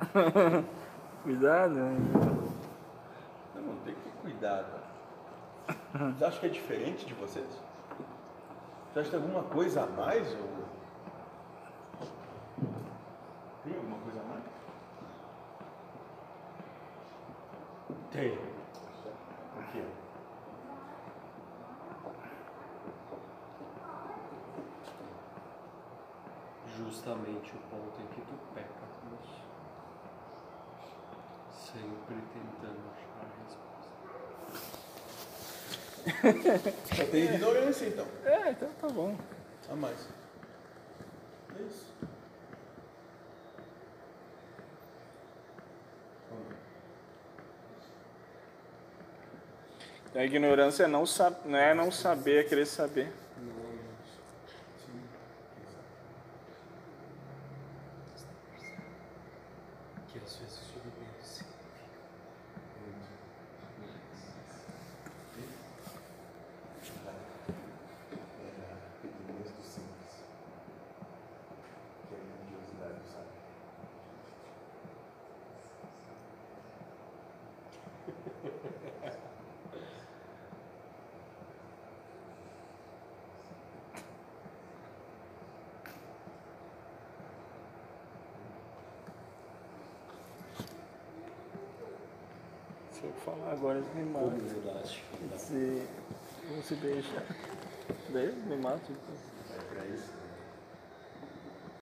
Cuidado. né? Não, tem que ter cuidado. Vocês acham que é diferente de vocês? Vocês acham que tem alguma coisa a mais? Ou... Tem alguma coisa a mais? Tem. O quê? Justamente o ponto em que tu peca. Sempre tentando achar a resposta. Só tem ignorância então. É, então tá bom. A mais. É isso. A ignorância é não, não é não saber, é querer saber. Não, moço. Que às vezes o submissão É a pequenez do simples. Que é a grandiosidade do sábio. Se eu falar agora, eles me matam. Se você deixa. Daí eles me matam. então. É pra isso.